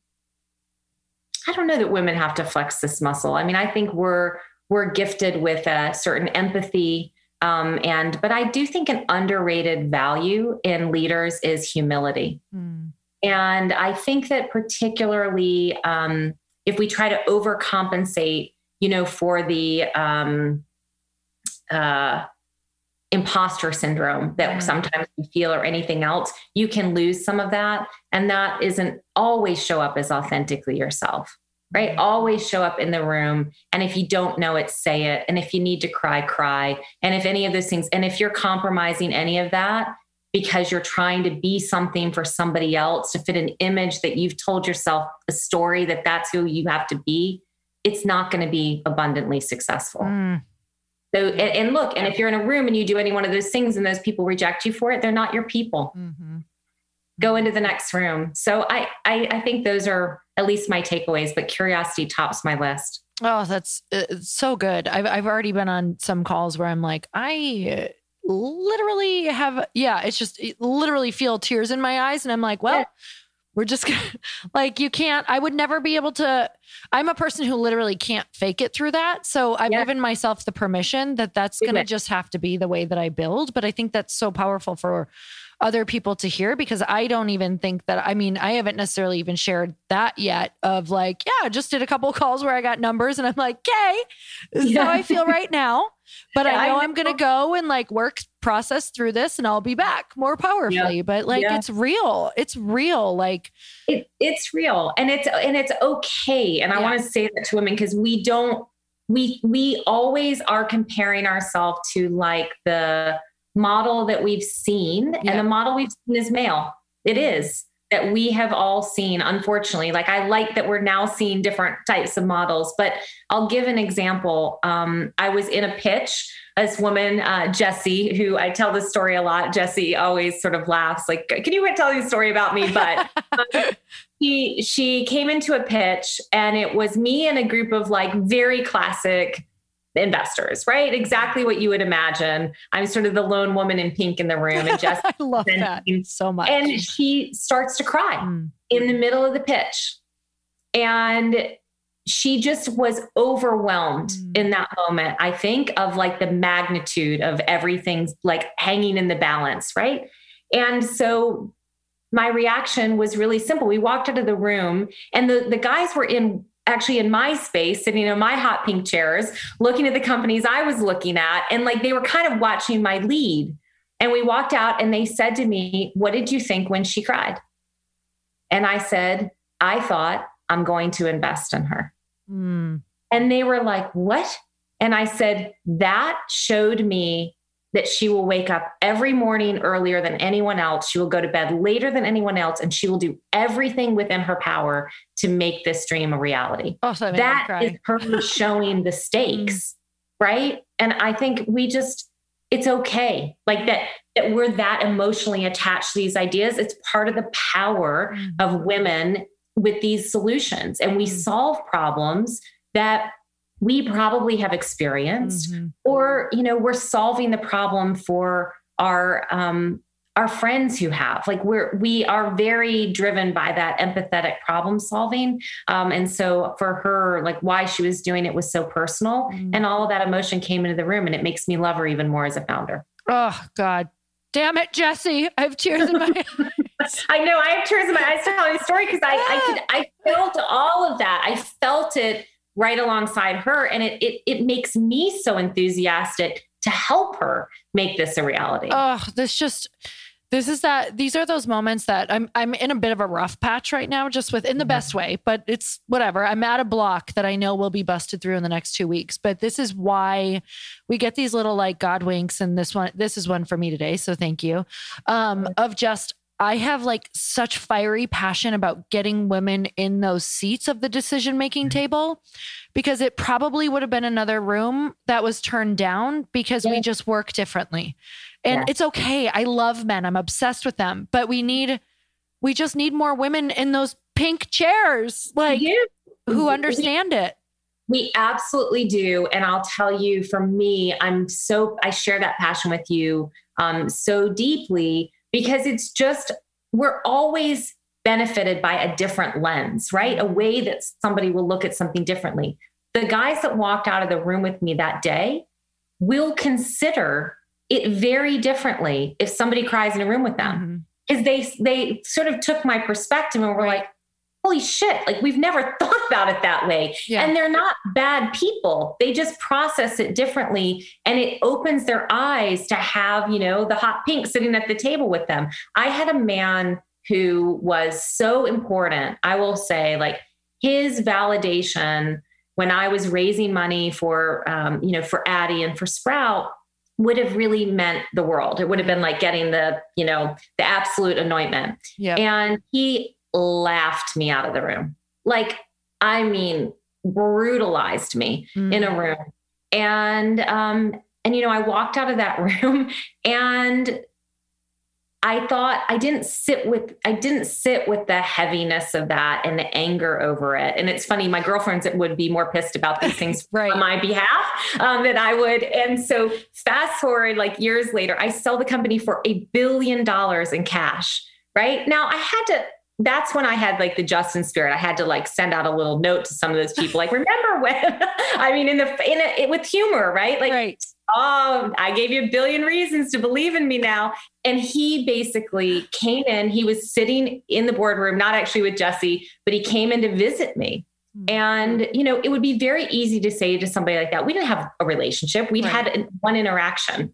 i don't know that women have to flex this muscle i mean i think we're we're gifted with a certain empathy um, and but i do think an underrated value in leaders is humility mm. and i think that particularly um, if we try to overcompensate you know, for the um, uh, imposter syndrome that sometimes you feel or anything else, you can lose some of that. And that isn't always show up as authentically yourself, right? Always show up in the room. And if you don't know it, say it. And if you need to cry, cry. And if any of those things, and if you're compromising any of that, because you're trying to be something for somebody else to fit an image that you've told yourself a story that that's who you have to be it's not going to be abundantly successful. Mm. So, and, and, look, and if you're in a room and you do any one of those things and those people reject you for it, they're not your people. Mm-hmm. Go into the next room. So I, I, I think those are at least my takeaways, but curiosity tops my list. Oh, that's uh, so good. I've, I've already been on some calls where I'm like, I literally have, yeah, it's just literally feel tears in my eyes. And I'm like, well, yeah we're just gonna, like, you can't, I would never be able to. I'm a person who literally can't fake it through that. So I've yeah. given myself the permission that that's going to just have to be the way that I build. But I think that's so powerful for other people to hear because I don't even think that I mean I haven't necessarily even shared that yet of like yeah just did a couple calls where I got numbers and I'm like okay this is yeah. how I feel right now but yeah, I know I am going to go and like work process through this and I'll be back more powerfully. Yeah. But like yeah. it's real. It's real. Like it, it's real. And it's and it's okay. And I want to say that to women because we don't we we always are comparing ourselves to like the model that we've seen. And the model we've seen is male. It is that we have all seen, unfortunately. Like, I like that we're now seeing different types of models, but I'll give an example. Um, I was in a pitch. This woman, uh, Jessie, who I tell this story a lot. Jesse always sort of laughs, like, "Can you tell you a story about me?" But um, she she came into a pitch, and it was me and a group of like very classic investors, right? Exactly what you would imagine. I'm sort of the lone woman in pink in the room and just I love that so much. And she starts to cry mm. in the middle of the pitch. And she just was overwhelmed mm. in that moment, I think, of like the magnitude of everything's like hanging in the balance, right? And so my reaction was really simple. We walked out of the room and the, the guys were in actually in my space, sitting in my hot pink chairs, looking at the companies I was looking at. And like they were kind of watching my lead. And we walked out and they said to me, What did you think when she cried? And I said, I thought I'm going to invest in her. Mm. And they were like, What? And I said, That showed me that she will wake up every morning earlier than anyone else. She will go to bed later than anyone else, and she will do everything within her power to make this dream a reality. Oh, so that is her showing the stakes, mm. right? And I think we just, it's okay. Like that, that we're that emotionally attached to these ideas. It's part of the power mm. of women with these solutions and we mm. solve problems that we probably have experienced mm-hmm. or you know we're solving the problem for our um our friends who have like we're we are very driven by that empathetic problem solving um, and so for her like why she was doing it was so personal mm-hmm. and all of that emotion came into the room and it makes me love her even more as a founder oh god damn it jesse i have tears in my eyes i know i have tears in my eyes telling the story because i i could i felt all of that i felt it right alongside her and it it, it makes me so enthusiastic to help her make this a reality oh this just this is that these are those moments that I'm I'm in a bit of a rough patch right now, just with in the mm-hmm. best way, but it's whatever. I'm at a block that I know will be busted through in the next two weeks. But this is why we get these little like God winks, and this one, this is one for me today. So thank you. Um, of just I have like such fiery passion about getting women in those seats of the decision making mm-hmm. table because it probably would have been another room that was turned down because yeah. we just work differently. And yeah. it's okay. I love men. I'm obsessed with them, but we need we just need more women in those pink chairs like yeah. who understand it. We absolutely do and I'll tell you for me I'm so I share that passion with you um so deeply because it's just, we're always benefited by a different lens, right? A way that somebody will look at something differently. The guys that walked out of the room with me that day will consider it very differently if somebody cries in a room with them. Because mm-hmm. they they sort of took my perspective and were right. like, holy shit, like we've never thought about it that way. Yeah. And they're not bad people. They just process it differently and it opens their eyes to have, you know, the hot pink sitting at the table with them. I had a man who was so important. I will say, like, his validation when I was raising money for, um, you know, for Addyi and for Sprout would have really meant the world. It would have been like getting the, you know, the absolute anointment. Yeah. And he laughed me out of the room. Like, I mean, brutalized me mm. in a room. And um, and you know, I walked out of that room and I thought I didn't sit with I didn't sit with the heaviness of that and the anger over it. And it's funny, my girlfriends would be more pissed about these things right. on my behalf um, than I would. And so fast forward like years later, I sell the company for a billion dollars in cash. Right now, I had to that's when I had like the Justin spirit. I had to like send out a little note to some of those people, like, remember when? I mean, in the in a, it, with humor, right? Like, right. oh, I gave you a billion reasons to believe in me now. And he basically came in. He was sitting in the boardroom, not actually with Jesse, but he came in to visit me. Mm-hmm. And you know, it would be very easy to say to somebody like that, we didn't have a relationship. We'd right. had one interaction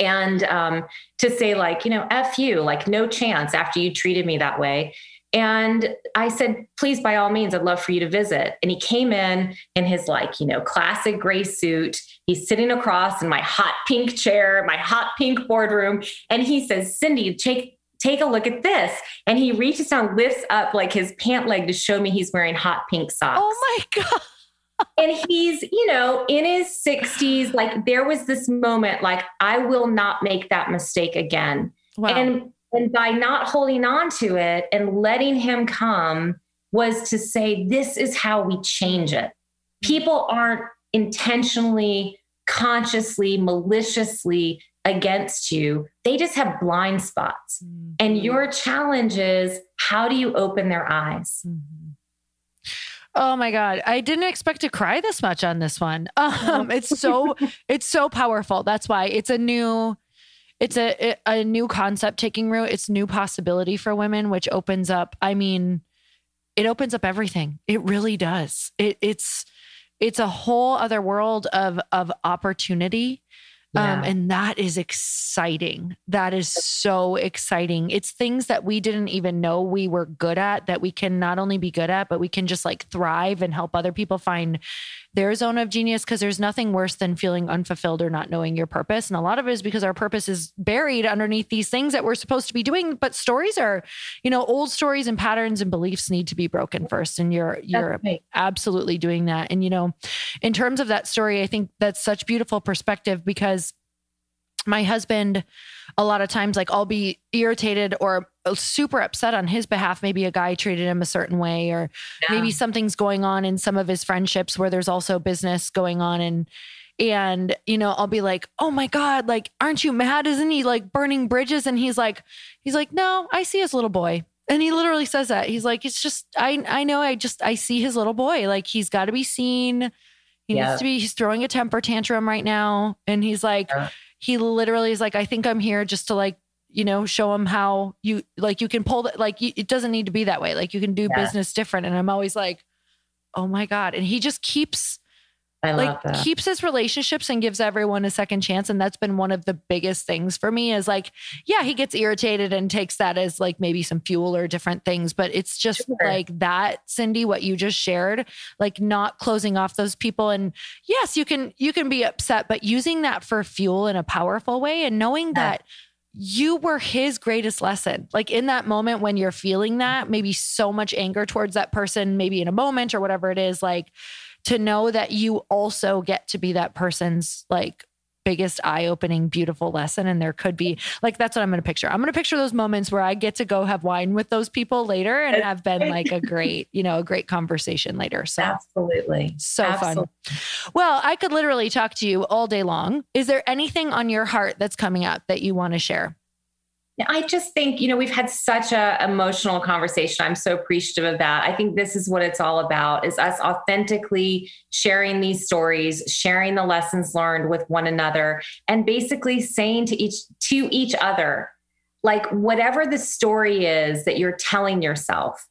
and um, to say like you know f you like no chance after you treated me that way and I said, please, by all means, I'd love for you to visit. And he came in in his like, you know, classic gray suit. He's sitting across in my hot pink chair, my hot pink boardroom. And he says, Cindy, take, take a look at this. And he reaches down, lifts up like his pant leg to show me he's wearing hot pink socks. Oh my God. and he's, you know, in his 60s. Like there was this moment, like, I will not make that mistake again. Wow. And and by not holding on to it and letting him come was to say, this is how we change it. People aren't intentionally, consciously, maliciously against you. They just have blind spots. Mm-hmm. And your challenge is how do you open their eyes? Mm-hmm. Oh my god, I didn't expect to cry this much on this one. Um, it's so it's so powerful. That's why it's a new it's a a new concept taking root. It's new possibility for women, which opens up. I mean, it opens up everything. It really does. It, it's it's a whole other world of of opportunity um, and that is exciting. That is so exciting. It's things that we didn't even know we were good at that we can not only be good at, but we can just like thrive and help other people find their zone of genius because there's nothing worse than feeling unfulfilled or not knowing your purpose. And a lot of it is because our purpose is buried underneath these things that we're supposed to be doing. But stories are, you know, old stories and patterns and beliefs need to be broken first. And you're you're right. absolutely doing that. And you know, in terms of that story, I think that's such beautiful perspective because my husband a lot of times like i'll be irritated or uh, super upset on his behalf. Maybe a guy treated him a certain way or yeah. maybe something's going on in some of his friendships where there's also business going on and and you know i'll be like oh my god like aren't you mad? Isn't he like burning bridges? And he's like he's like no i see his little boy. And he literally says that. He's like it's just i i know i just i see his little boy. Like he's got to be seen. He yeah. needs to be he's throwing a temper tantrum right now. And he's like yeah he literally is like, I think I'm here just to like, you know, show him how you like you can pull that like you, it doesn't need to be that way. Like you can do yeah. business different. And I'm always like, oh my God. And he just keeps I like keeps his relationships and gives everyone a second chance. And that's been one of the biggest things for me is like, yeah, he gets irritated and takes that as like maybe some fuel or different things. But it's just sure. like that, Cindy, what you just shared, like not closing off those people. And yes, you can you can be upset, but using that for fuel in a powerful way and knowing yeah. that you were his greatest lesson. Like in that moment when you're feeling that, maybe so much anger towards that person, maybe in a moment or whatever it is, like to know that you also get to be that person's like biggest eye-opening beautiful lesson and there could be like that's what i'm going to picture. I'm going to picture those moments where i get to go have wine with those people later and have been like a great you know a great conversation later so. Absolutely. So absolutely. fun well i could literally talk to you all day long. Is there anything on your heart that's coming up that you want to share I just think, you know, we've had such a emotional conversation. I'm so appreciative of that. I think this is what it's all about is us authentically sharing these stories, sharing the lessons learned with one another and basically saying to each to each other like whatever the story is that you're telling yourself,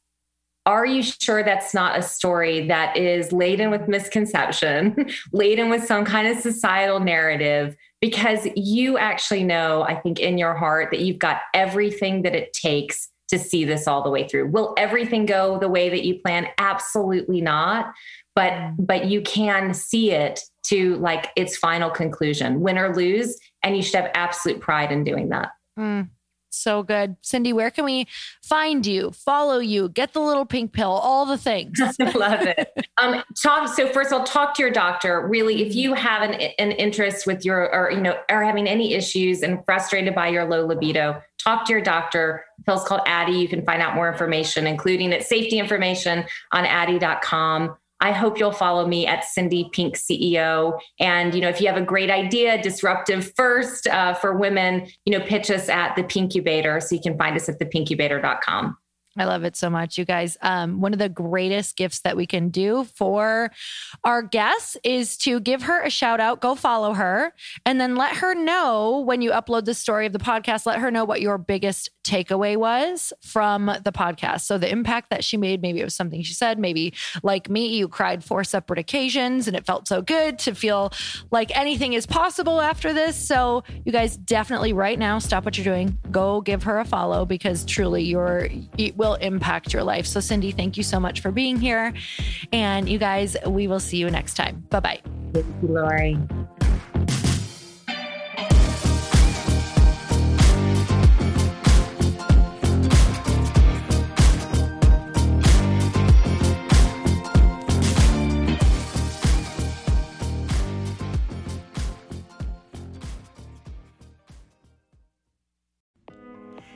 are you sure that's not a story that is laden with misconception, laden with some kind of societal narrative because you actually know, I think, in your heart that you've got everything that it takes to see this all the way through. Will everything go the way that you plan? Absolutely not. But but you can see it to like its final conclusion, win or lose, and you should have absolute pride in doing that. Mm. So good. Cindy, where can we find you, follow you, get the little pink pill, all the things? Love it. Um, talk. So first of all, talk to your doctor. Really, if you have an, an interest with your, or, you know, are having any issues and frustrated by your low libido, talk to your doctor. Pill's called Addyi. You can find out more information, including its safety information on addyi.com. I hope you'll follow me at Cindy Pink CEO. And, you know, if you have a great idea, disruptive first uh, for women, you know, pitch us at the Pinkubator. So you can find us at thepinkubator.com. I love it so much, you guys. Um, one of the greatest gifts that we can do for our guests is to give her a shout out, go follow her, and then let her know when you upload the story of the podcast, let her know what your biggest takeaway was from the podcast. So the impact that she made, maybe it was something she said, maybe like me, you cried four separate occasions and it felt so good to feel like anything is possible after this. So you guys definitely right now stop what you're doing, go give her a follow because truly you're it will impact your life. So Cindy, thank you so much for being here. And you guys, we will see you next time. Bye-bye. Thank you, Lori.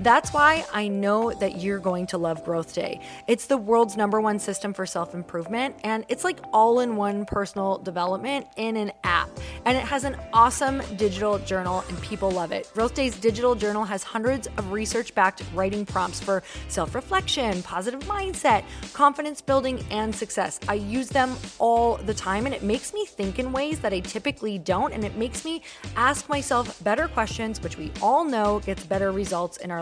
That's why I know that you're going to love Growth Day. It's the world's number one system for self improvement, and it's like all in one personal development in an app. And it has an awesome digital journal, and people love it. Growth Day's digital journal has hundreds of research backed writing prompts for self reflection, positive mindset, confidence building, and success. I use them all the time, and it makes me think in ways that I typically don't, and it makes me ask myself better questions, which we all know gets better results in our